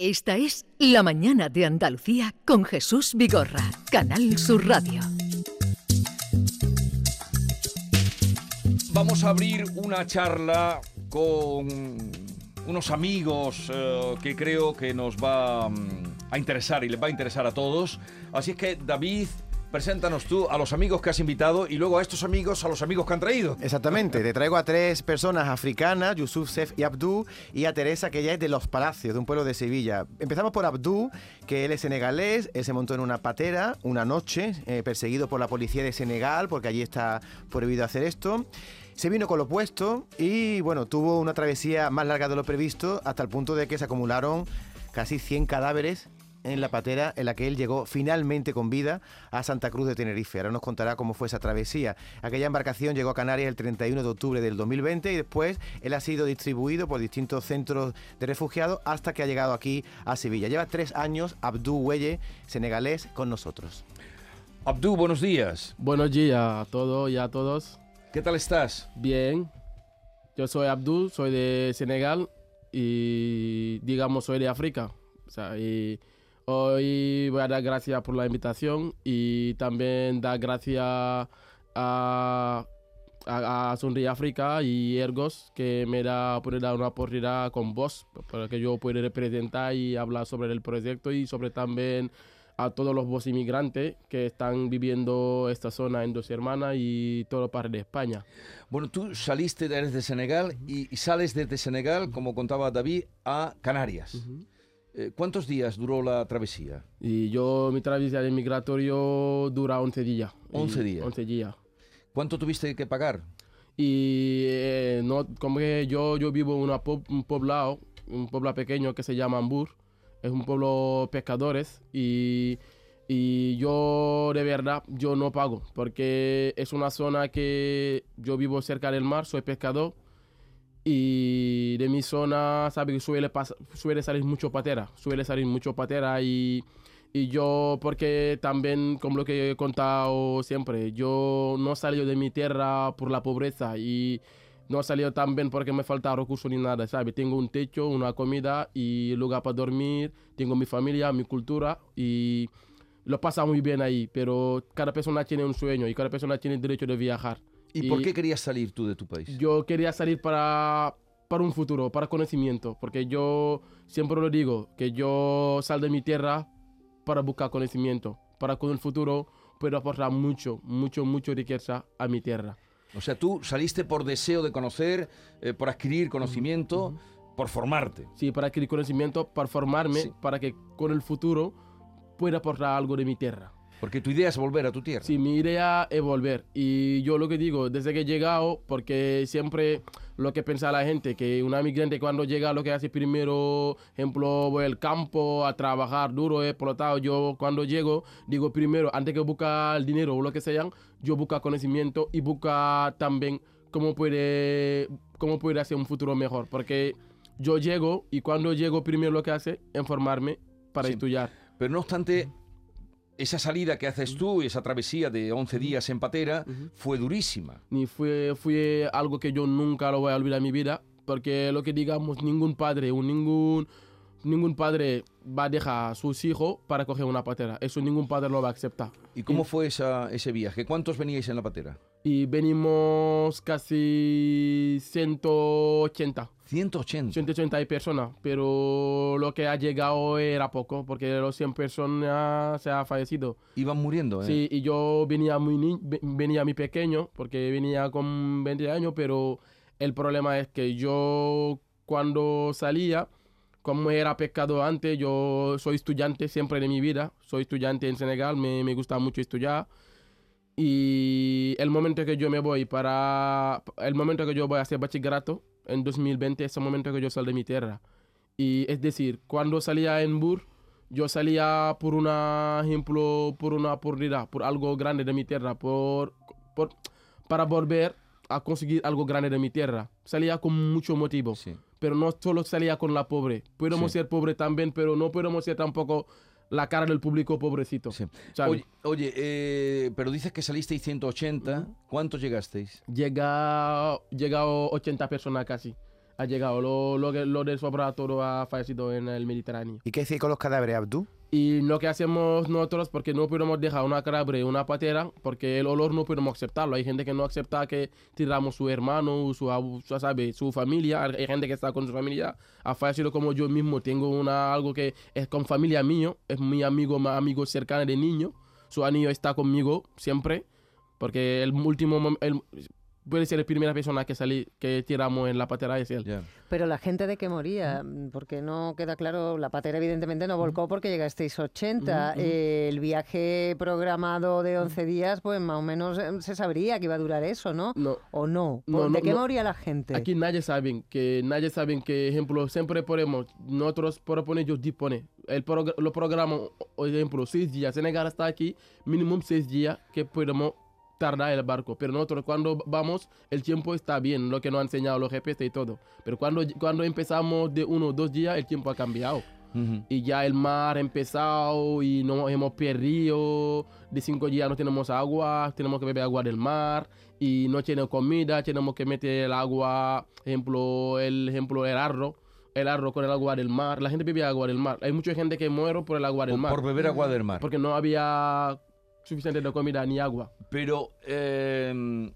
Esta es La Mañana de Andalucía con Jesús Vigorra, Canal Sur Radio. Vamos a abrir una charla con unos amigos eh, que creo que nos va mm, a interesar y les va a interesar a todos. Así es que David, preséntanos tú a los amigos que has invitado y luego a estos amigos a los amigos que han traído. Exactamente, te traigo a tres personas africanas, Yusuf, Sef y Abdú, y a Teresa, que ella es de Los Palacios, de un pueblo de Sevilla. Empezamos por Abdú, que él es senegalés, él se montó en una patera una noche, eh, perseguido por la policía de Senegal, porque allí está prohibido hacer esto. Se vino con lo puesto y bueno, tuvo una travesía más larga de lo previsto hasta el punto de que se acumularon casi 100 cadáveres en la patera en la que él llegó finalmente con vida a Santa Cruz de Tenerife. Ahora nos contará cómo fue esa travesía. Aquella embarcación llegó a Canarias el 31 de octubre del 2020 y después él ha sido distribuido por distintos centros de refugiados hasta que ha llegado aquí a Sevilla. Lleva tres años Abdú Huelle, senegalés, con nosotros. Abdú, buenos días. Buenos días a todos y a todos. ¿Qué tal estás? Bien. Yo soy Abdul, soy de Senegal y digamos soy de África. O sea, y hoy voy a dar gracias por la invitación y también dar gracias a, a, a Sonríe África y Ergos que me da por dar una oportunidad con vos para que yo pueda representar y hablar sobre el proyecto y sobre también a todos los vos inmigrantes que están viviendo esta zona en Dos Hermanas y todo parte de España. Bueno, tú saliste, eres de Senegal y, y sales desde Senegal, como contaba David, a Canarias. Eh, ¿Cuántos días duró la travesía? Y yo, mi travesía de migratorio dura 11 días. 11 Y- días. 11 días. ¿Cuánto tuviste que pagar? Y eh, no, como que yo, yo vivo en una po- un poblado, un pueblo pequeño que se llama Ambur. Es un pueblo pescadores y, y yo de verdad yo no pago porque es una zona que yo vivo cerca del mar, soy pescador y de mi zona, sabe que suele, suele salir mucho patera, suele salir mucho patera y, y yo, porque también, como lo que he contado siempre, yo no salí de mi tierra por la pobreza y no salió también porque me falta recursos ni nada, ¿sabes? Tengo un techo, una comida y lugar para dormir, tengo mi familia, mi cultura y lo pasa muy bien ahí, pero cada persona tiene un sueño y cada persona tiene el derecho de viajar. ¿Y, por qué querías salir tú de tu país? Yo quería salir para, para un futuro, para conocimiento, porque yo siempre lo digo, que yo sal de mi tierra para buscar conocimiento, para con el futuro puedo aportar mucho, mucho, mucho riqueza a mi tierra. O sea, tú saliste por deseo de conocer, eh, por adquirir conocimiento, por formarte. Sí, para adquirir conocimiento, para formarme, Sí. para que con el futuro pueda aportar algo de mi tierra. Porque tu idea es volver a tu tierra. Sí, mi idea es volver. Y yo lo que digo, desde que he llegado, porque siempre lo que piensa la gente, que un migrante cuando llega lo que hace primero, ejemplo, voy al campo a trabajar duro, explotado. Yo cuando llego, digo primero, antes que buscar el dinero o lo que sea, yo busco conocimiento y busco también cómo puede, cómo puede hacer un futuro mejor. Porque yo llego y cuando llego primero lo que hace es formarme para Sí. estudiar. Pero no obstante, esa salida que haces tú y esa travesía de 11 días en patera fue durísima. ni fue, fue algo que yo nunca lo voy a olvidar en mi vida, porque lo que digamos, ningún padre o ningún, ningún padre va a dejar a sus hijos para coger una patera. Eso ningún padre lo va a aceptar. ¿Y cómo fue esa, ese viaje? ¿Cuántos veníais en la patera? Y venimos casi 180. 180. 180 personas, pero lo que ha llegado era poco, porque de los 100 personas se ha fallecido. Iban muriendo, ¿eh? Sí, y yo venía muy, ni- ve- venía muy pequeño, porque venía con 20 años, pero el problema es que yo cuando salía, como era pescado antes, yo soy estudiante siempre de mi vida, soy estudiante en Senegal, me, me gusta mucho estudiar. Y el momento que yo me voy para, el momento que yo voy a hacer bachillerato en 2020 es el momento que yo salgo de mi tierra. Y es decir, cuando salía en Bur, yo salía por un ejemplo, por una oportunidad, por algo grande de mi tierra, por, por, para volver a conseguir algo grande de mi tierra. Salía con mucho motivo, Sí. Pero no solo salía con la pobre. Podemos Sí. ser pobres también, pero no podemos ser tampoco la cara del público pobrecito. Sí. Oye, oye, eh, pero dices que salisteis 180. ¿Cuántos llegasteis? Llega, llega a 80 personas casi. Ha llegado. Lo, lo, lo del todo ha fallecido en el Mediterráneo. ¿Y qué decir con los cadáveres, Abdú? Y lo que hacemos nosotros, porque no podemos dejar una cadáver una patera, porque el olor no podemos aceptarlo. Hay gente que no acepta que tiramos su hermano, su, su, sabe, su familia. Hay gente que está con su familia. Ha fallecido como yo mismo. Tengo una, algo que es con familia mío. Es mi amigo, más amigo cercano de niño. Su anillo está conmigo siempre. Porque el último, el, puede ser la primera persona que salí, que tiramos en la patera es él. Ya. Pero la gente de qué moría, porque no queda claro, la patera evidentemente no volcó porque llegasteis 80. Ujú, ujú. Eh, el viaje programado de 11 días, pues más o menos eh, se sabría que iba a durar eso, ¿no? No, ¿O no? No, ¿De no, qué no. moría la gente? Aquí nadie sabe que nadie sabe que ejemplo siempre ponemos nosotros proponemos yo dispone el progr lo programa por ejemplo seis días Senegal está aquí mínimo seis días que podemos tardar el barco pero nosotros cuando vamos el tiempo está bien lo que nos han enseñado los GPS y todo pero cuando cuando empezamos de uno o dos días el tiempo ha cambiado Ujú. y ya el mar ha empezado y nos hemos perdido. De cinco días no tenemos agua, tenemos que beber agua del mar y no tenemos comida, tenemos que meter el agua, ejemplo, el ejemplo, el arroz, el arroz con el agua del mar. La gente bebe agua del mar. Hay mucha gente que muere por el agua del Por, mar por beber agua del mar. porque no había suficiente de comida ni agua. Pero eh,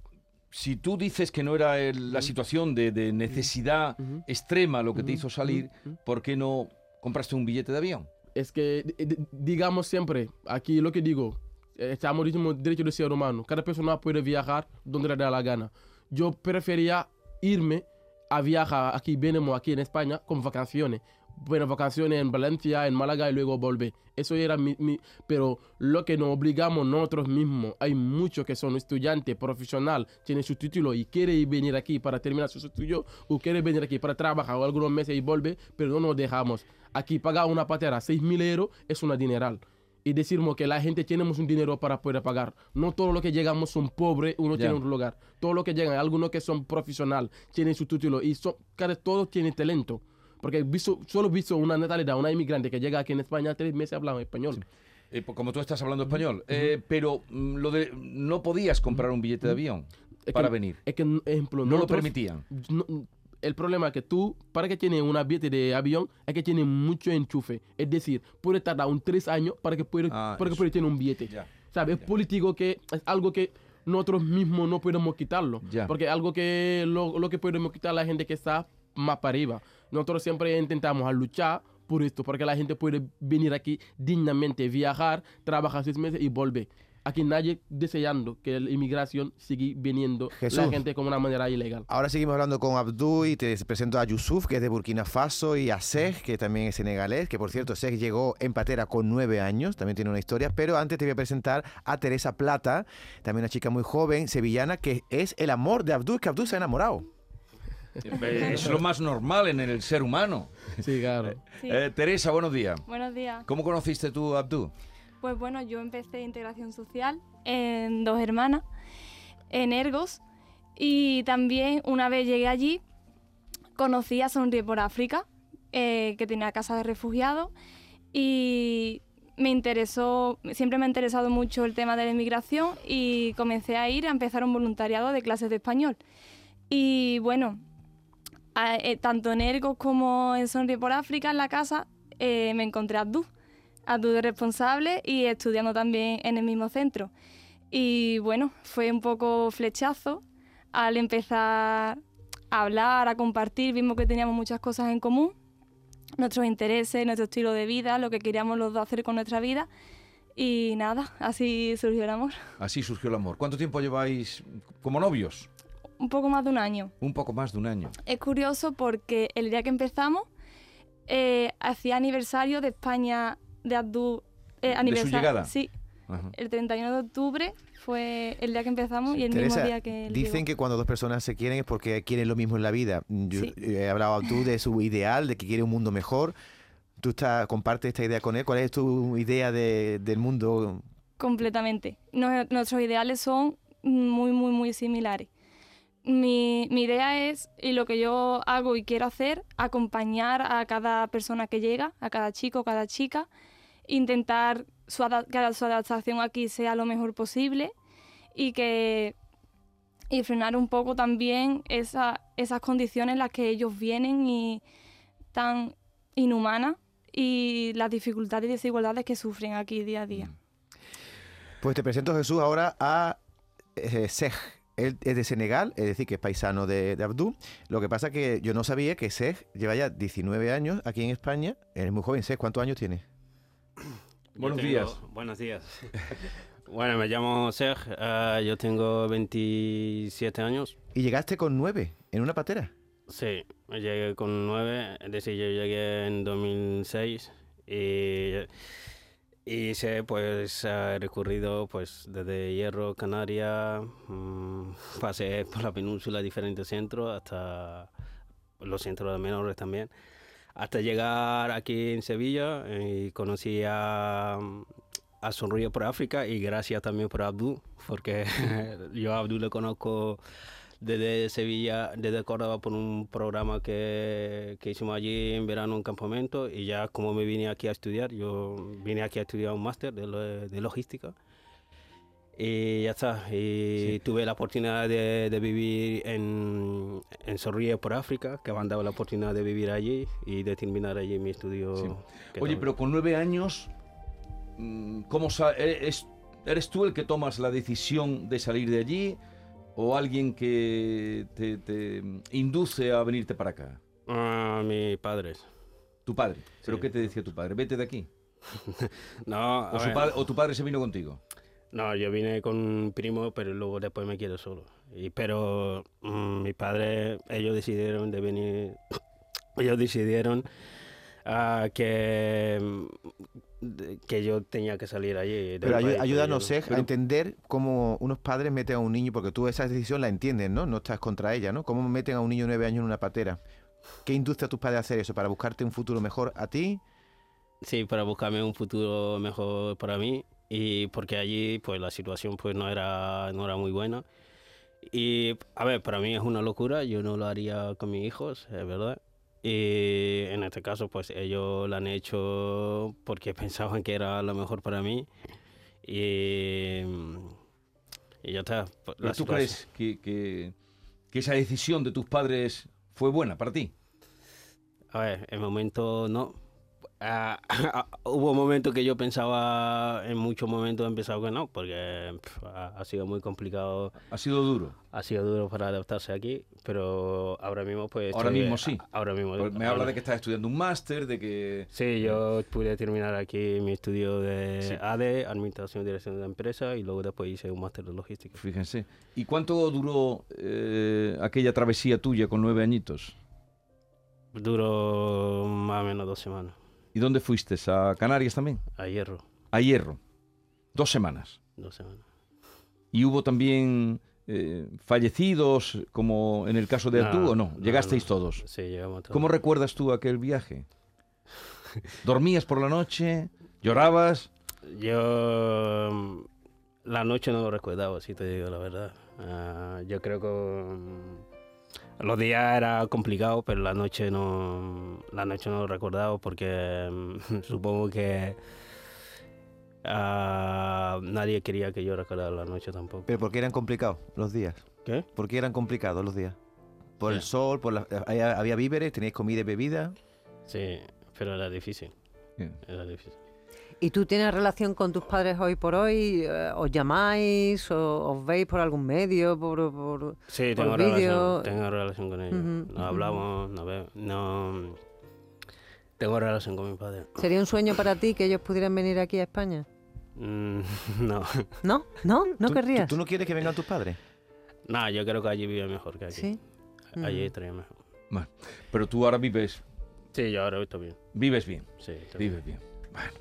si tú dices que no era el- la situación de, de necesidad extrema lo que te hizo salir. ¿por qué no compraste un billete de avión? es que di- di- digamos siempre, aquí lo que digo, estamos diciendo derecho del ser humano, cada persona puede viajar donde le da la gana. Yo prefería irme a viajar aquí, venimos aquí en España con vacaciones. Bueno, vacaciones en Valencia, en Málaga y luego volver. Eso era mi, mi- Pero lo que nos obligamos nosotros mismos, hay muchos que son estudiantes, profesional, tienen su título y quieren venir aquí para terminar su estudio o quieren venir aquí para trabajar o algunos meses y volver, pero no nos dejamos. Aquí pagar una patera 6 mil euros es una dineral. Y decimos que la gente tenemos un dinero para poder pagar. No todo lo que llegamos son pobres, uno Ya. tiene un lugar. Todo lo que llegan, algunos que son profesional, tienen su título y son, todos tienen talento. Porque visto, solo he visto una natalidad, una inmigrante que llega aquí en España, tres meses hablando español. Eh, pues como tú estás hablando español. Eh, pero mm, lo de no podías comprar un billete de avión Es para que- venir. Es que, ejemplo, No lo permitían. no- el problema es que tú, para que tienes una billete de avión, hay que tener mucho enchufe. Es decir, puede tardar un tres años para que pueda, Ah, para que eso. pueda tener un billete. Ya. ¿Sabes? Es político que es algo que nosotros mismos no podemos quitarlo. Ya. Porque algo que lo, lo que podemos quitar a la gente que está más para arriba. Nosotros siempre intentamos a luchar por esto, porque la gente puede venir aquí dignamente, viajar, trabajar seis meses y volver. Aquí nadie deseando que la inmigración siga viniendo Jesús. la gente como una manera ilegal. Ahora seguimos hablando con Abdú y te presento a Yusuf, que es de Burkina Faso, y a Sej, que también es senegalés, que por cierto, Sej llegó en patera con nueve años, también tiene una historia, pero antes te voy a presentar a Teresa Plata, también una chica muy joven, sevillana, que es el amor de Abdú, que Abdú se ha enamorado. Es lo más normal en el ser humano. Sí, claro. Sí. Eh, Teresa, buenos días. Buenos días. ¿Cómo conociste tú a Abdú? Pues bueno, yo empecé integración social en Dos Hermanas, en Ergos, y también una vez llegué allí, conocí a Sonríe por África, eh, que tenía casa de refugiados, y me interesó, siempre me ha interesado mucho el tema de la inmigración y comencé a ir a empezar un voluntariado de clases de español. Y bueno, eh, tanto en Ergos como en Sonríe por África, en la casa, eh, me encontré a Abdú. Abdú de responsable y estudiando también en el mismo centro. Y bueno, fue un poco flechazo al empezar a hablar, a compartir, vimos que teníamos muchas cosas en común, nuestros intereses, nuestro estilo de vida, lo que queríamos los dos hacer con nuestra vida. Y nada, así surgió el amor. Así surgió el amor. ¿Cuánto tiempo lleváis como novios? Un poco más de un año. Un poco más de un año. Es curioso porque el día que empezamos eh, hacía aniversario de España de Abdú. eh, aniversa- llegada? Sí, Ajá. el 31 de octubre fue el día que empezamos y el Teresa, mismo día que él dicen que cuando dos personas se quieren es porque quieren lo mismo en la vida. Yo Sí. he hablado Abdú de su ideal, de que quiere un mundo mejor. ¿Tú está, compartes esta idea con él? ¿Cuál es tu idea de- del mundo? Completamente. Nos- nuestros ideales son muy, muy, muy similares. Mi, mi idea es, y lo que yo hago y quiero hacer, acompañar a cada persona que llega, a cada chico, cada chica, intentar su que su adaptación aquí sea lo mejor posible y que, y frenar un poco también esa, esas condiciones en las que ellos vienen y tan inhumanas y las dificultades y desigualdades que sufren aquí día a día. Pues te presento Jesús ahora a eh, Sej. Él es de Senegal, es decir, que es paisano de, de Abdú. Lo que pasa que yo no sabía que Sej lleva ya 19 años aquí en España. Eres muy joven, Sej. ¿Cuántos años tienes? Buenos días. Buenos días. bueno, me llamo Serge, ah, yo tengo 27 años. Y llegaste con 9 en una patera. Sí, llegué con 9, es decir, yo llegué en 2006 y, y hice pues recorrido pues desde Hierro, Canarias, mm, pasé por la península, diferentes centros, hasta los centros de menores también, hasta llegar aquí en Sevilla y conocí a, a Sonríe por África y gracias también por Abdú, porque yo a Abdú le conozco desde Sevilla, desde Córdoba por un programa que, que hicimos allí en verano, un campamento, y ya como me vine aquí a estudiar, yo vine aquí a estudiar un máster de, de logística. Y ya está, y tuve la oportunidad de, de vivir en, en Sonríe por África, que me han dado la oportunidad de vivir allí y de terminar allí mi estudio. Sí. Oye, pero con nueve años, mm, ¿cómo eres, ¿eres tú el que tomas la decisión de salir de allí o alguien que te, te induce a venirte para acá? Ah, mis padres. Tu padre. ¿Pero Sí. qué te decía tu padre? Vete de aquí. No, a O, su ver. padre- o tu padre se vino contigo. No, yo vine con un primo, pero luego después me quedo solo. Y, pero mm, mi padre, ellos decidieron de venir, ellos decidieron ah, que, que yo tenía que salir allí. Pero ayu- país, ayúdanos, a entender cómo unos padres meten a un niño, porque tú esa decisión la entiendes, ¿no? No estás contra ella, ¿no? ¿Cómo meten a un niño de 9 años en una patera? ¿Qué induce a tus padres a hacer eso? ¿Para buscarte un futuro mejor a ti? Sí, para buscarme un futuro mejor para mí y porque allí pues la situación pues no era no era muy buena y a ver para mí es una locura yo no lo haría con mis hijos es verdad y en este caso pues ellos lo han hecho porque pensaban que era lo mejor para mí y, y ya está pues, ¿Pero la tú crees que, que- que esa decisión de tus padres fue buena para ti? A ver, en momento no. Ah, hubo momentos que yo pensaba, en muchos momentos he pensado que no, porque ha, ha sido muy complicado, Ha sido duro. ha sido duro para adaptarse aquí, pero ahora mismo pues... Ahora estoy- mismo sí. Ahora mismo. Pues me ahora- habla de que estás estudiando un máster, de que... Sí, yo pude terminar aquí mi estudio de Sí. ADE, Administración y Dirección de Empresa, y luego después hice un máster de logística. Fíjense. ¿Y cuánto duró eh, aquella travesía tuya con nueve añitos? Duró más o menos dos semanas, ¿Y dónde fuiste? ¿A Canarias también? a hierro, A Hierro. Dos semanas. dos semanas. ¿Y hubo también eh, fallecidos, como en el caso de No, Atú, o no? no, ¿Llegasteis no. todos? Sí, llegamos todos. ¿Cómo recuerdas tú aquel viaje? ¿Dormías por la noche? ¿Llorabas? Yo mm, la noche no lo recordaba, si te digo la verdad. Ah, yo creo que mm, los días era complicado, pero la noche no la noche no lo recordaba porque mm, supongo que ah, nadie quería que yo recordara la noche tampoco. ¿Pero por qué eran complicados los días? ¿Qué? ¿Por qué eran complicados los días? ¿Por el sol? Por la- había, víveres? ¿Teníais comida y bebida? Sí, pero era difícil, era difícil. ¿Y tú tienes relación con tus padres hoy por hoy? Eh, ¿Os llamáis? O, ¿Os veis por algún medio? Por, por- Sí, por tengo relación, tengo relación con ellos. Ujú, Nos hablamos, nos vemos, no... Tengo relación con mi padre. ¿Sería un sueño para ti que ellos pudieran venir aquí a España? Mm, no, ¿No? ¿No? ¿No ¿Tú- querrías? ¿tú, tú no quieres que vengan tus padres? no, yo creo que allí vive mejor que aquí. Sí. Allí Mm. estaría mejor. Bueno, pero tú ahora vives, Sí, yo ahora estoy bien. vives bien. Sí, estoy bien. Vives bien.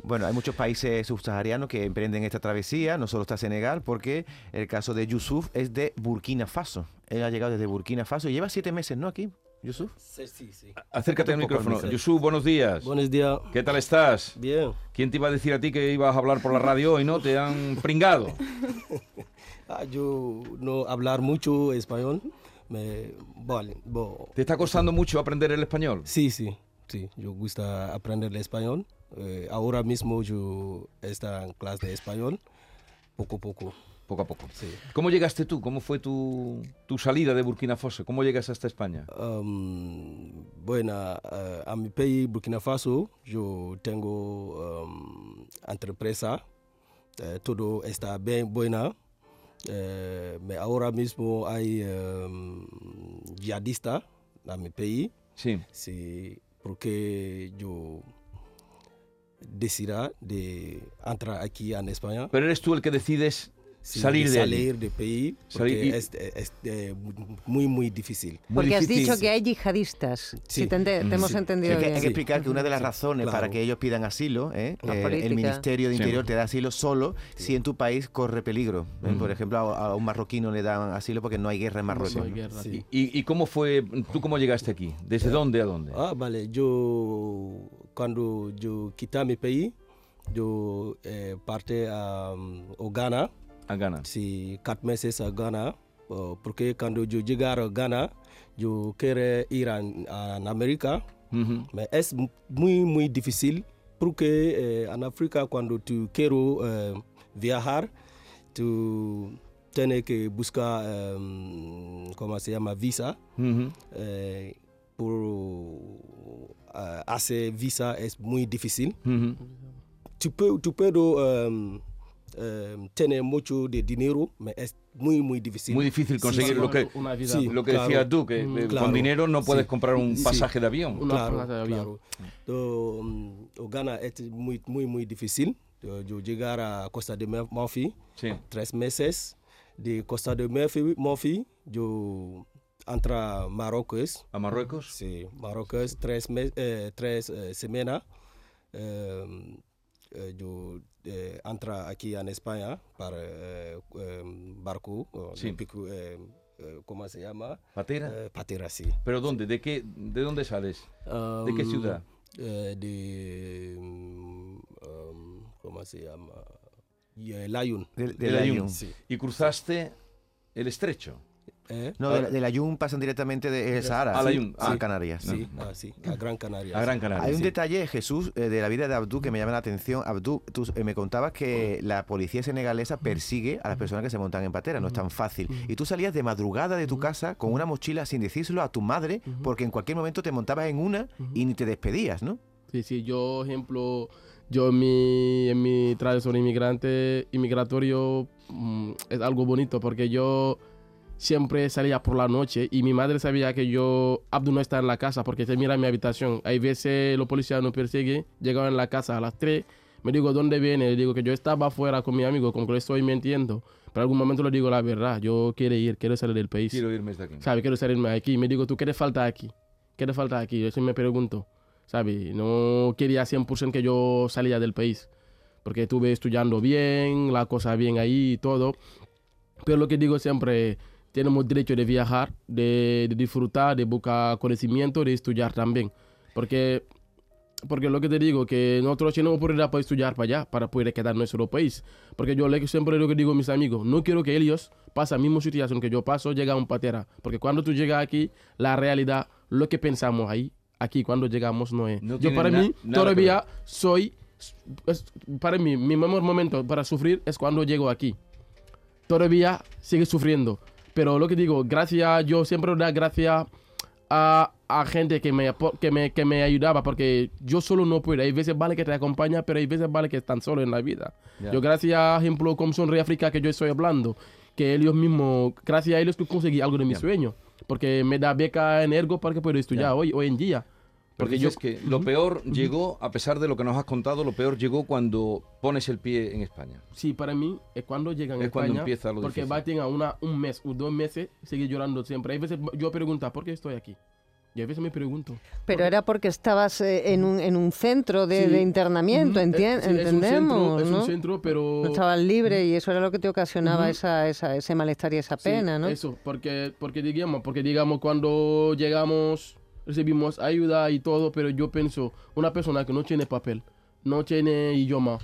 Bueno, hay muchos países subsaharianos que emprenden esta travesía, no solo está Senegal, porque el caso de Yusuf es de Burkina Faso. Él ha llegado desde Burkina Faso y lleva siete meses, ¿no? Aquí, Yusuf. Sí, sí, sí. Acércate al poco micrófono. Yusuf, buenos días. Buenos días. ¿Qué tal estás? Bien. ¿Quién te iba a decir a ti que ibas a hablar por la radio hoy, no? Te han pringado. Ah, yo no hablar mucho español. Me, vale, bo- ¿Te está costando mucho aprender el español? sí, sí, sí. Yo gusta aprender el español. Eh, ahora mismo yo estoy en clase de español. Poco a poco. poco a poco. Sí. ¿Cómo llegaste tú? ¿Cómo fue tu, tu salida de Burkina Faso? ¿Cómo llegas hasta España? Um, bueno, eh, a mi país, Burkina Faso, yo tengo um, empresa, eh, todo está bien buena. Eh, ahora mismo hay um, yihadista en mi país, Sí. sí, porque yo decidí de entrar aquí en España. Pero eres tú el que decides sí, salir de salir del país, Salir porque y- es, es, eh, muy, muy difícil. Muy Porque has dicho que hay yihadistas. Sí. Si te, te hemos Sí. entendido Hay que, hay bien. que explicar que una de las razones para claro. que ellos pidan asilo, ¿eh? Eh, el Ministerio de Sí. Interior te da asilo solo si en tu país corre peligro. ¿eh? Ujú. Por ejemplo, a, a un marroquino le dan asilo porque no hay guerra en Marruecos. No hay ¿no? guerra. ¿Y, y cómo fue, tú cómo llegaste aquí? ¿Desde dónde a dónde? Ah, vale. Yo, cuando yo quité mi país, yo eh, parte a, um, a Ghana, A Ghana. sí, cuatro meses a Ghana, oh, porque cuando yo llegar a Ghana, yo quiero ir a, a América, Ujú. pero es muy, muy difícil, porque eh, en África cuando tú quieres eh, viajar, tú tienes que buscar, em, ¿cómo se llama? Visa. Ujú. eh, por eh, hacer visa es muy difícil. Tú, pu- tú puedes um, um, tener mucho de dinero, pero es muy, muy difícil. Muy difícil conseguir sí. lo que, Una vida. Sí. lo que Claro. decías tú, que Mm, claro. con dinero no puedes Sí. comprar un Sí. pasaje de avión. Una claro, plaza de avión. claro. So, um, Ghana es muy, muy, muy difícil. Yo, yo llegar a Costa de Sí. tres meses. De Costa de Marfil, Marfil yo entra a Marruecos. ¿A Marruecos? Sí, Marruecos, tres, mes- eh, tres eh, semanas. eh, eh, yo eh, entra aquí en España para eh, eh, barco, Sí. pico, eh, eh, ¿cómo se llama? ¿Patera? Eh, patera, sí. ¿Pero dónde? ¿De qué, de dónde sales? ¿De qué Um, ciudad? eh, de, um, um, ¿cómo se llama? Eh. Del, De del la Ayun. Ayun. Sí. Y cruzaste el estrecho. ¿Eh? No, del, del Ayun pasan directamente de Sahara Al sí, Ayun, a sí. Canarias. Sí, ah, sí, a Gran Canaria. A Gran. Hay un detalle, Jesús, eh, de la vida de Abdú que me llama la atención. Abdú, tú eh, me contabas que la policía senegalesa persigue a las personas que se montan en patera, no es tan fácil. Y tú salías de madrugada de tu casa con una mochila sin decírselo a tu madre, porque en cualquier momento te montabas en una y ni te despedías, ¿no? Sí, sí, yo, ejemplo, yo en mi, en mi tradición inmigrante, inmigratorio mm, es algo bonito porque yo siempre salía por la noche y mi madre sabía que yo, Abdu no está en la casa porque se mira mi habitación. Hay veces los policías nos persiguen, llegaban en la casa a las 3, me digo, ¿dónde viene? Le digo que yo estaba afuera con mi amigo, como que le estoy mintiendo. Pero algún momento le digo la verdad, yo quiero ir, quiero salir del país. Quiero irme desde aquí. ¿Sabe? Quiero salirme de aquí. Me digo, ¿tú qué te falta aquí? ¿Qué te falta aquí? Eso me pregunto. ¿Sabe? No quería 100% que yo salía del país. Porque estuve estudiando bien, la cosa bien ahí y todo. Pero lo que digo siempre, tenemos derecho de viajar, de, de disfrutar, de buscar conocimiento, de estudiar también. Porque, porque lo que te digo, que nosotros tenemos oportunidad para estudiar para allá, para poder quedar en nuestro país. Porque yo siempre lo que digo a mis amigos, no quiero que ellos pasen la misma situación que yo paso, llega a un patera. Porque cuando tú llegas aquí, la realidad, lo que pensamos ahí, aquí cuando llegamos no es. No yo para mí, todavía soy, es- para mí, mi mejor momento para sufrir es cuando llego aquí todavía sigue sufriendo. Pero lo que digo, gracias, yo siempre doy gracias a, a gente que me, que, me, que me ayudaba, porque yo solo no puedo. Hay veces vale que te acompaña, pero hay veces vale que están solo en la vida. Yo gracias a ejemplo como Sonríe África que yo estoy hablando, que ellos mismos, gracias a ellos que conseguí algo de mi sueño, porque me da beca en Ergo para que pueda estudiar hoy, hoy en día. Porque yo, dices que lo peor llegó, a pesar de lo que nos has contado, lo peor llegó cuando pones el pie en España. Sí, para mí es cuando llegan a Es cuando España, empieza lo porque difícil. va a una, un mes o dos meses, sigue llorando siempre. Hay veces yo pregunto, ¿por qué estoy aquí? Y a veces me pregunto. Pero era porque estabas eh, en, un, en un centro de, Sí. de internamiento, entien- eh, sí, es un entendemos, centro, es un centro, pero... No estabas libre y eso era lo que te ocasionaba esa, esa, ese malestar y esa Sí, pena, ¿no? Eso, porque, porque digamos, porque digamos cuando llegamos recibimos ayuda y todo, pero yo pienso, una persona que no tiene papel, no tiene idioma,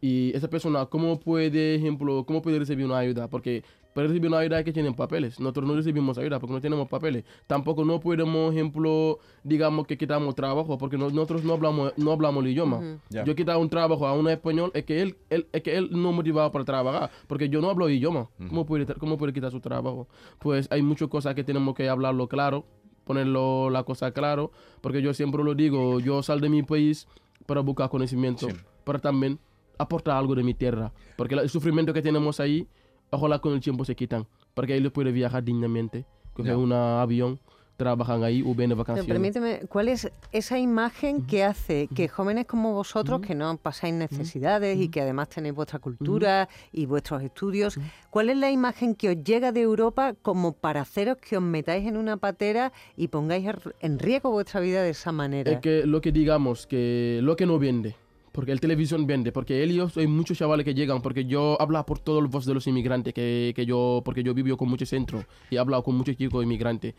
y esa persona, ¿cómo puede, ejemplo, cómo puede recibir una ayuda? Porque para recibir una ayuda hay que tener papeles. Nosotros no recibimos ayuda porque no tenemos papeles. Tampoco no podemos, ejemplo, digamos que quitamos trabajo porque no- nosotros no hablamos, no hablamos el idioma. Ujú. Ya. Yo quitar un trabajo a un español es que él, él- es que él no motivado para trabajar porque yo no hablo idioma. ¿Cómo, puede, ¿Cómo puede quitar su trabajo? Pues hay muchas cosas que tenemos que hablarlo claro, ponerlo la cosa claro, porque yo siempre lo digo, yo sal de mi país para buscar conocimiento, Sí. para también aportar algo de mi tierra, porque el sufrimiento que tenemos ahí, ojalá con el tiempo se quitan, porque ahí les puede viajar dignamente, coger Ya. un avión, trabajan ahí o ven de Pero vacaciones. permíteme, ¿cuál es esa imagen que hace que jóvenes como vosotros, que no pasáis necesidades y que además tenéis vuestra cultura y vuestros estudios, cuál es la imagen que os llega de Europa como para haceros que os metáis en una patera y pongáis en riesgo vuestra vida de esa manera? Es que lo que digamos, que lo que no vende, porque el televisión vende, porque ellos, hay muchos chavales que llegan, porque yo hablo por todos los voz de los inmigrantes, que, que yo, porque yo vivo con muchos centros y he hablado con muchos chicos inmigrantes.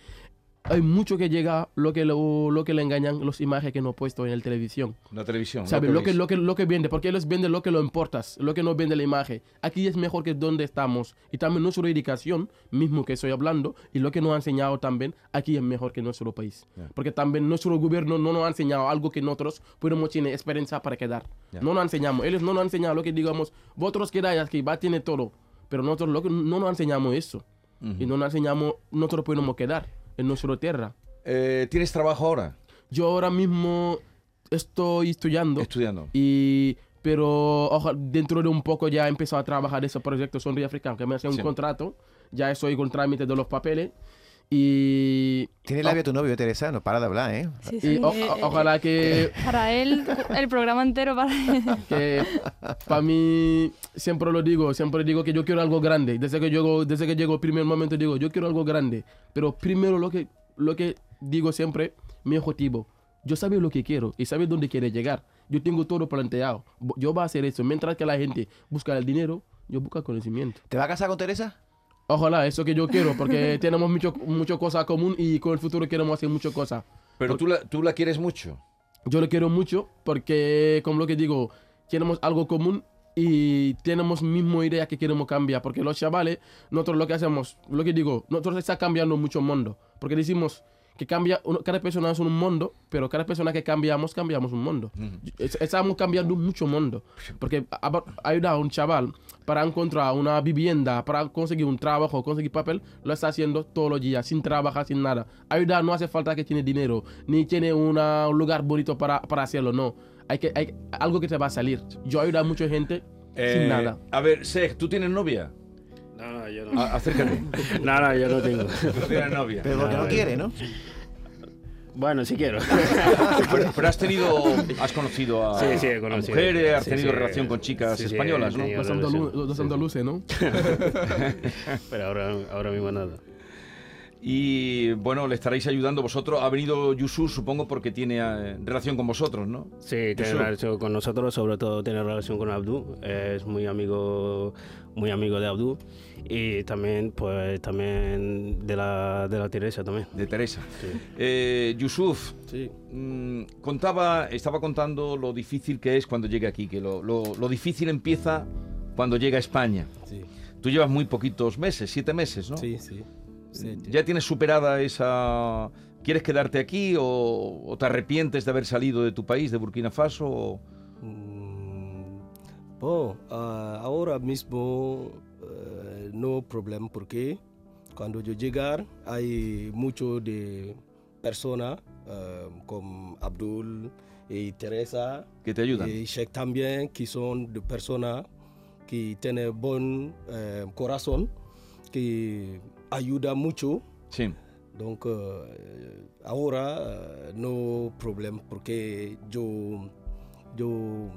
Hay mucho que llega, lo que, lo, lo que le engañan, las imágenes que no he puesto en la televisión. La televisión. ¿Sabes? Lo que, lo, que, lo que vende, porque ellos venden lo que lo importas, lo que no vende la imagen. Aquí es mejor que donde estamos. Y también nuestra educación, mismo que estoy hablando, y lo que nos ha enseñado también, aquí es mejor que nuestro país. Porque también nuestro gobierno no nos ha enseñado algo que nosotros podemos tener experiencia para quedar. No nos enseñamos. Ellos no nos han enseñado lo que digamos, vosotros quedáis aquí, va a tener todo. Pero nosotros lo que, no nos enseñamos eso. Y no nos enseñamos, nosotros podemos quedar en nuestra tierra. Eh, ¿Tienes trabajo ahora? Yo ahora mismo estoy estudiando. Estudiando. Y, pero dentro de un poco ya he empezado a trabajar ese proyecto Sonríe Africano, que me hace un Sí. contrato. Ya estoy con trámite de los papeles. Y, Tiene labia tu novio, Teresa, no para de hablar, ¿eh? Sí, y sí. o- o- ojalá que, Para él, el programa entero para él. que para mí, siempre lo digo, siempre digo que yo quiero algo grande. Desde que llego, desde que llego el primer momento digo, yo quiero algo grande. Pero primero lo que, lo que digo siempre, mi objetivo. Yo sabía lo que quiero y sabía dónde quiere llegar. Yo tengo todo planteado. Yo voy a hacer eso. Mientras que la gente busca el dinero, yo busco el conocimiento. ¿Te vas a casar con Teresa? Ojalá, eso que yo quiero, porque tenemos mucho, mucho cosa común y con el futuro queremos hacer muchas cosas. Pero tú la, tú la quieres mucho. Yo lo quiero mucho porque, como lo que digo, tenemos algo común y tenemos misma idea que queremos cambiar. Porque los chavales, nosotros lo que hacemos, lo que digo, nosotros está cambiando mucho el mundo. Porque decimos que cambia, uno- cada persona es un mundo, pero cada persona que cambiamos, cambiamos un mundo. Es- Estamos cambiando mucho mundo. Porque a- ayudar a un chaval para encontrar una vivienda, para conseguir un trabajo, conseguir papel, lo está haciendo todos los días, sin trabajar, sin nada. Ayudar no hace falta que tiene dinero, ni tiene una- un lugar bonito para, para hacerlo, no. Hay que, hay algo que te va a salir. Yo ayudo a mucha gente Eh, sin nada. A ver, Sej, ¿tú tienes novia? No, no, yo no. A- acércate. No, no, yo no tengo. Tú tienes novia. Pero porque no Ah, quiere, ¿no? Bueno, si quiero. Pero, pero has tenido, has conocido a, Sí, sí, mujeres, has Sí, tenido sí. relación con chicas Sí, sí, españolas, ¿no? Los, relación. andalu- los Sí, sí. andaluces, ¿no? Pero ahora, ahora mismo nada. Y bueno, le estaréis ayudando vosotros. Ha venido Yusuf, supongo, porque tiene eh, relación con vosotros, ¿no? Sí, tiene relación con nosotros, sobre todo tiene relación con Abdú. Es muy amigo, muy amigo de Abdú. Y también, pues, también de la, de la Teresa también. De Teresa. Sí. Eh, Yusuf, Sí. mm, contaba, estaba contando lo difícil que es cuando llega aquí, que lo, lo- lo difícil empieza cuando llega a España. Sí, Tú llevas muy poquitos meses, siete meses, ¿no? sí, sí. sí, ¿Ya tienes superada esa... ¿Quieres quedarte aquí o, o te arrepientes de haber salido de tu país, de Burkina Faso? o- Mm, Bom, ah, ahora mismo eh, no problema porque cuando yo llegar hay mucho de personas eh, como Abdul y Teresa que te ayudan? y Sheikh también que son de personas que tienen buen eh, corazón que ayuda mucho Sí. Donc, ahora no problema porque yo, yo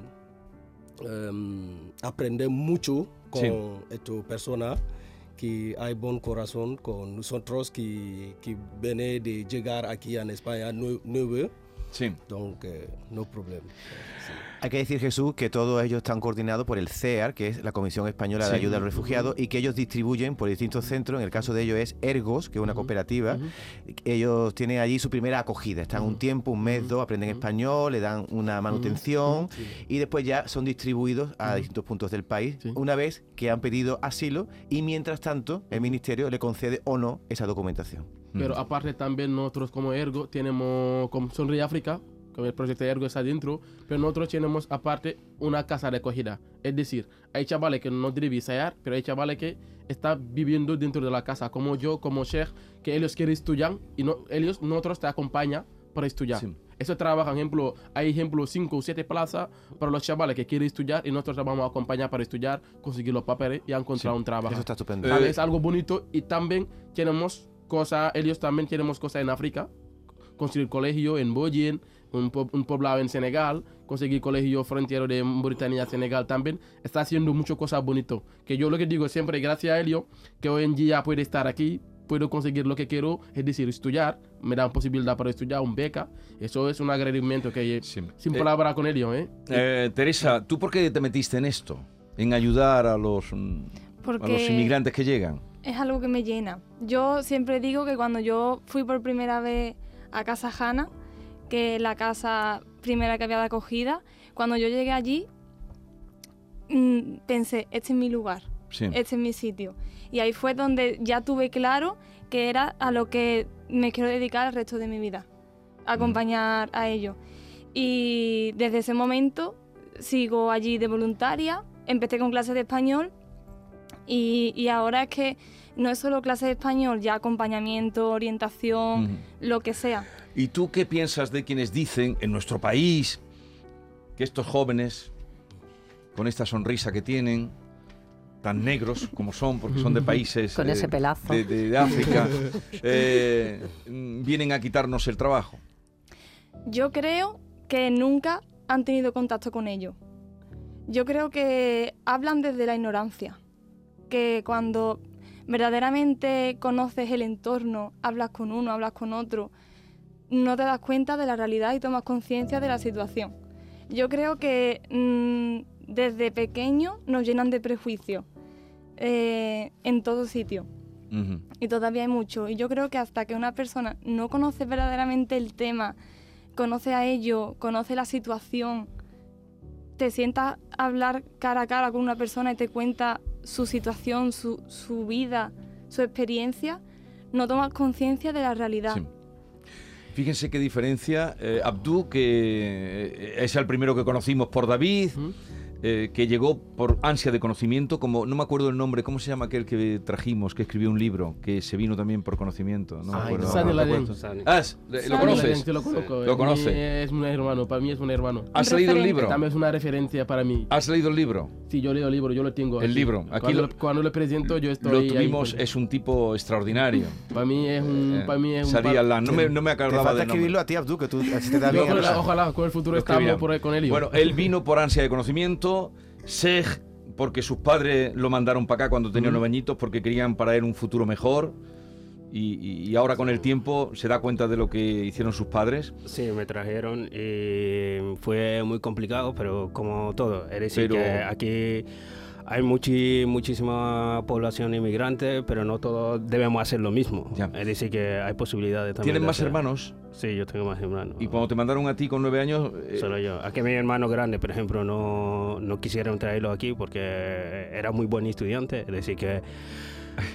em, aprendí mucho con Sí. esta persona que hay buen corazón con nosotros que, que viene de llegar aquí en España nue- nuevo. Sí. Donc, eh, no problema. Sí. Hay que decir, Jesús, que todos ellos están coordinados por el CEAR, que es la Comisión Española de Sí. Ayuda a los Refugiados, y que ellos distribuyen por distintos centros. En el caso de ellos es Ergos, que es una cooperativa. Ellos tienen allí su primera acogida. Están un tiempo, un mes, dos, aprenden español, le dan una manutención y después ya son distribuidos a distintos puntos del país Sí. una vez que han pedido asilo y mientras tanto el ministerio le concede o no esa documentación. Pero aparte también nosotros como Ergo tenemos como Sonríe África, el proyecto de Ergo está adentro, pero nosotros tenemos aparte una casa de acogida. Es decir, hay chavales que no deben ensayar, pero hay chavales que están viviendo dentro de la casa, como yo, como Sheikh, que ellos quieren estudiar y no, ellos, nosotros te acompañan para estudiar. Sí. Eso trabaja, ejemplo, hay ejemplo 5 o 7 plazas para los chavales que quieren estudiar y nosotros vamos a acompañar para estudiar, conseguir los papeles y encontrar un trabajo. Eso está estupendo. Eh. Es algo bonito y también tenemos cosas, ellos también tenemos cosas en África, construir colegio en Boyen, un, po- un poblado en Senegal, conseguir colegio frontero de Mauritania a Senegal también, está haciendo muchas cosas bonitas. Que yo lo que digo siempre, gracias a ellos, que hoy en día puede estar aquí, puedo conseguir lo que quiero, es decir, estudiar, me dan posibilidad para estudiar, un beca, eso es un agradecimiento que Sí. sin Eh, palabra con ellos, ¿eh? Eh, Teresa, ¿tú por qué te metiste en esto? En ayudar a los, mm, a los inmigrantes que llegan. es algo que me llena. Yo siempre digo que cuando yo fui por primera vez a Casa Jana, que la casa primera que había de acogida, cuando yo llegué allí, mm, pensé, este es mi lugar, Sí. este es mi sitio. Y ahí fue donde ya tuve claro que era a lo que me quiero dedicar el resto de mi vida, acompañar a ellos. Y desde ese momento sigo allí de voluntaria, empecé con clases de español y, y ahora es que no es solo clases de español, ya acompañamiento, orientación, lo que sea. ¿Y tú qué piensas de quienes dicen en nuestro país que estos jóvenes, con esta sonrisa que tienen, tan negros como son, porque son de países Con ese pelazo. de, de- de África, eh, vienen a quitarnos el trabajo? Yo creo que nunca han tenido contacto con ellos. Yo creo que hablan desde la ignorancia, que cuando verdaderamente conoces el entorno, hablas con uno, hablas con otro, no te das cuenta de la realidad y tomas conciencia de la situación. Yo creo que mm, desde pequeños nos llenan de prejuicios eh, en todo sitio y todavía hay mucho. Y yo creo que hasta que una persona no conoce verdaderamente el tema, conoce a ello, conoce la situación, te sientas a hablar cara a cara con una persona y te cuenta su situación, su, su vida, su experiencia, no tomas conciencia de la realidad. Sí. Fíjense qué diferencia. Eh, Abdú, que eh, es el primero que conocimos por David, Ujú. Eh, que llegó por ansia de conocimiento, como no me acuerdo el nombre, ¿cómo se llama aquel que trajimos, que escribió un libro, que se vino también por conocimiento? No me acuerdo. no. ¿te Laden. acuerdas? Sani. Ah, es- ¿lo conoces? Sí, lo conozco. ¿Lo Es conoce? Es un hermano, para mí es un hermano. ¿Has leído el libro? También es una referencia para mí. ¿Has leído el libro? Sí, yo leo el libro, yo lo tengo. El aquí. libro, aquí cuando, lo- lo, cuando lo presento, yo estoy. Lo ahí tuvimos, con- es un tipo extraordinario. Para mí es un. Eh, para mí es un par- no me, no me Te acordaba falta de nombre. escribirlo a ti, Abdú, que tú así te da bien. ojalá con el futuro Lo estamos por ahí con él. Bueno, él vino por ansia de conocimiento, Sej porque sus padres lo mandaron para acá cuando tenía nueve añitos porque querían para él un futuro mejor y, y- ahora con el tiempo se da cuenta de lo que hicieron sus padres. Sí, me trajeron y fue muy complicado, pero como todo. Es decir, Pero- que aquí hay muchi- muchísima población inmigrante, pero no todos debemos hacer lo mismo. Ya. Es decir, que hay posibilidades también. ¿Tienen más hacer- hermanos? Sí, yo tengo más hermanos. Y cuando te mandaron a ti con nueve años... eh, Solo yo. Aquí mi hermano grande, por ejemplo, no, no quisieron traerlo aquí porque era muy buen estudiante. Es decir, que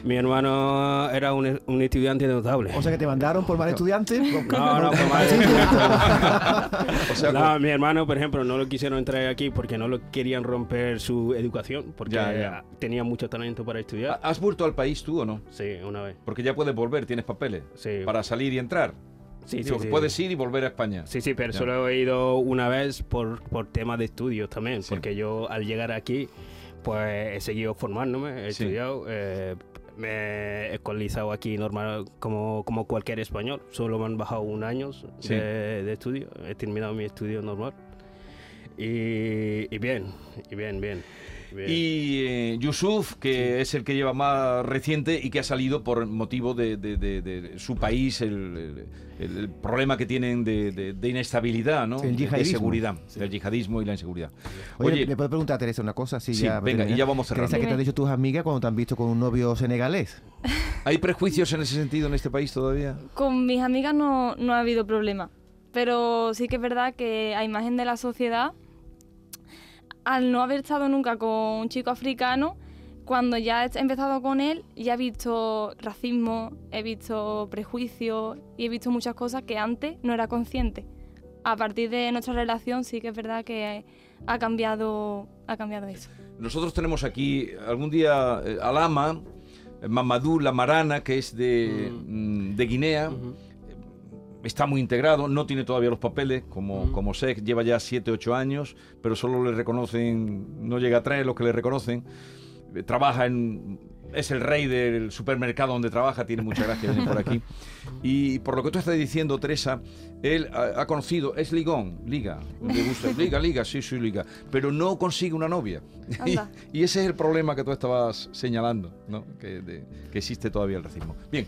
mi hermano era un, un estudiante notable. O sea que te mandaron por mal estudiante. No, no, por mal o sea, No, mi hermano, por ejemplo, no lo quisieron traer aquí porque no lo querían romper su educación, porque Ya, ya. tenía mucho talento para estudiar. ¿Has vuelto al país tú o no? Sí, una vez. Porque ya puedes volver, tienes papeles Sí, para salir y entrar. Sí, Digo, sí, que sí. puedes ir y volver a España. Sí, sí, pero Ya. solo he ido una vez por, por temas de estudios también, Sí. porque yo al llegar aquí, pues he seguido formándome, he estudiado, eh, me he escolarizado aquí normal como, como cualquier español, solo me han bajado un año de, de estudio, he terminado mi estudio normal. Y, y bien, y bien, bien. Bien. Y eh, Yusuf, que es el que lleva más reciente y que ha salido por motivo de, de- de- de su país, el, el- el problema que tienen de, de- de inestabilidad, ¿no? El De- de yihadismo. seguridad, del yihadismo y la inseguridad. Oye, Oye, ¿le puedo preguntar a Teresa una cosa? Sí, Sí, ya, venga, terminar. y ya vamos cerrando. Teresa, ¿qué te han dicho tus amigas cuando te han visto con un novio senegalés? ¿hay prejuicios en ese sentido en este país todavía? Con mis amigas no, no ha habido problema, pero sí que es verdad que a imagen de la sociedad, al no haber estado nunca con un chico africano, cuando ya he empezado con él, ya he visto racismo, he visto prejuicios y he visto muchas cosas que antes no era consciente. A partir de nuestra relación sí que es verdad que ha cambiado, ha cambiado eso. Nosotros tenemos aquí algún día eh, al ama, eh, Mamadou Lamarana, que es de, mm, de Guinea. Ujú. Está muy integrado, no tiene todavía los papeles, como, Ujú. como sé, lleva ya 7, 8 años, pero solo le reconocen, no llega a 3 los que le reconocen. Eh, Trabaja en... Es el rey del supermercado donde trabaja, tiene mucha gracia venir por aquí. Y por lo que tú estás diciendo, Teresa, él ha, ha conocido, es ligón, liga, le gusta, liga, liga, sí, sí, liga, pero no consigue una novia. Y, y ese es el problema que tú estabas señalando, ¿no? que, de- que existe todavía el racismo. Bien,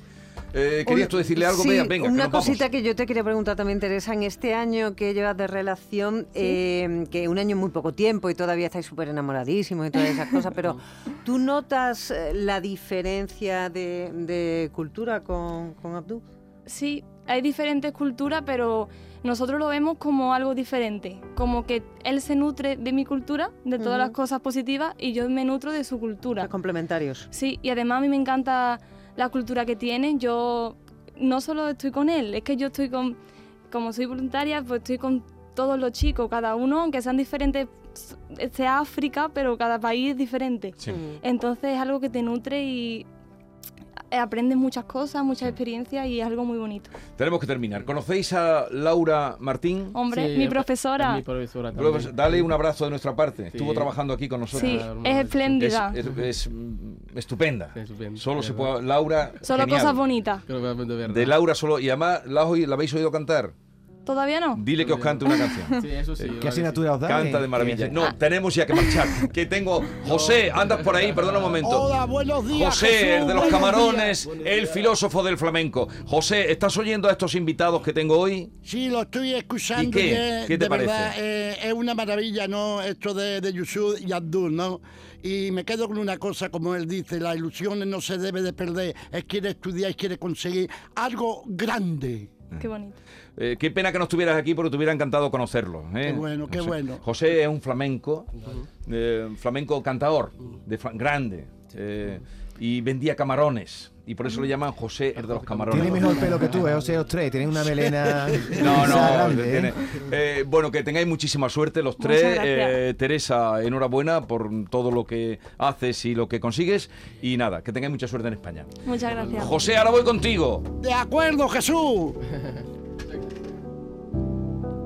eh, ¿querías tú decirle algo? sí, Venga, que una nos vamos. cosita que yo te quería preguntar también, Teresa. En este año que llevas de relación, eh, que un año es muy poco tiempo y todavía estáis súper enamoradísimos y todas esas cosas, pero ¿tú notas eh, la diferencia de, de cultura con, con Abdú? Sí, hay diferentes culturas, pero nosotros lo vemos como algo diferente. Como que él se nutre de mi cultura, de todas las cosas positivas, y yo me nutro de su cultura. Los complementarios. Sí, y además a mí me encanta la cultura que tiene. Yo no solo estoy con él, es que yo estoy con, como soy voluntaria, pues estoy con todos los chicos, cada uno, aunque sean diferentes, sea África, pero cada país es diferente. Sí. Mm. Entonces es algo que te nutre y aprendes muchas cosas, muchas experiencias y es algo muy bonito. Tenemos que terminar. ¿Conocéis a Laura Martín? Hombre, Sí, mi es- profesora. es mi profesora también. Dale un abrazo de nuestra parte. Sí. Estuvo trabajando aquí con nosotros. Sí, es. Es, espléndida. es- es, mm, estupenda. Sí, estupendo. Solo se es puede. Laura. Solo genial. cosas bonitas. Es de Laura solo. Y además, ¿la, la habéis oído cantar? ¿Todavía no? Dile que os cante una canción. Sí, eso sí. ¿Qué claro que asignatura os dan? Canta de maravilla. No, tenemos ya que marchar. Que tengo. José, andas por ahí, perdona un momento. Hola, buenos días. José, Jesús, el de los camarones, el filósofo del flamenco. José, ¿estás oyendo a estos invitados que tengo hoy? Sí, lo estoy escuchando. ¿Y qué? es- ¿Qué te de parece? verdad, eh, es una maravilla, ¿no? Esto de, de Yusuf y Abdul, ¿no? Y me quedo con una cosa, como él dice, las ilusiones no se debe de perder. Él quiere estudiar y quiere conseguir algo grande. Qué bonito. Eh, qué pena que no estuvieras aquí porque te hubiera encantado conocerlo. ¿eh? Qué bueno, qué José. bueno. José es un flamenco, eh, flamenco cantador, de fla- grande, eh, y vendía camarones. Y por eso le llaman José el de los camarones. Tiene mejor pelo que tú, ¿eh? José, los tres. Tienes una melena. No, no, grande, ¿eh? tiene- eh, bueno, que tengáis muchísima suerte los Muchas tres. gracias. Eh, Teresa, enhorabuena por todo lo que haces y lo que consigues. Y nada, que tengáis mucha suerte en España. Muchas gracias. José, ahora voy contigo. De acuerdo, Jesús.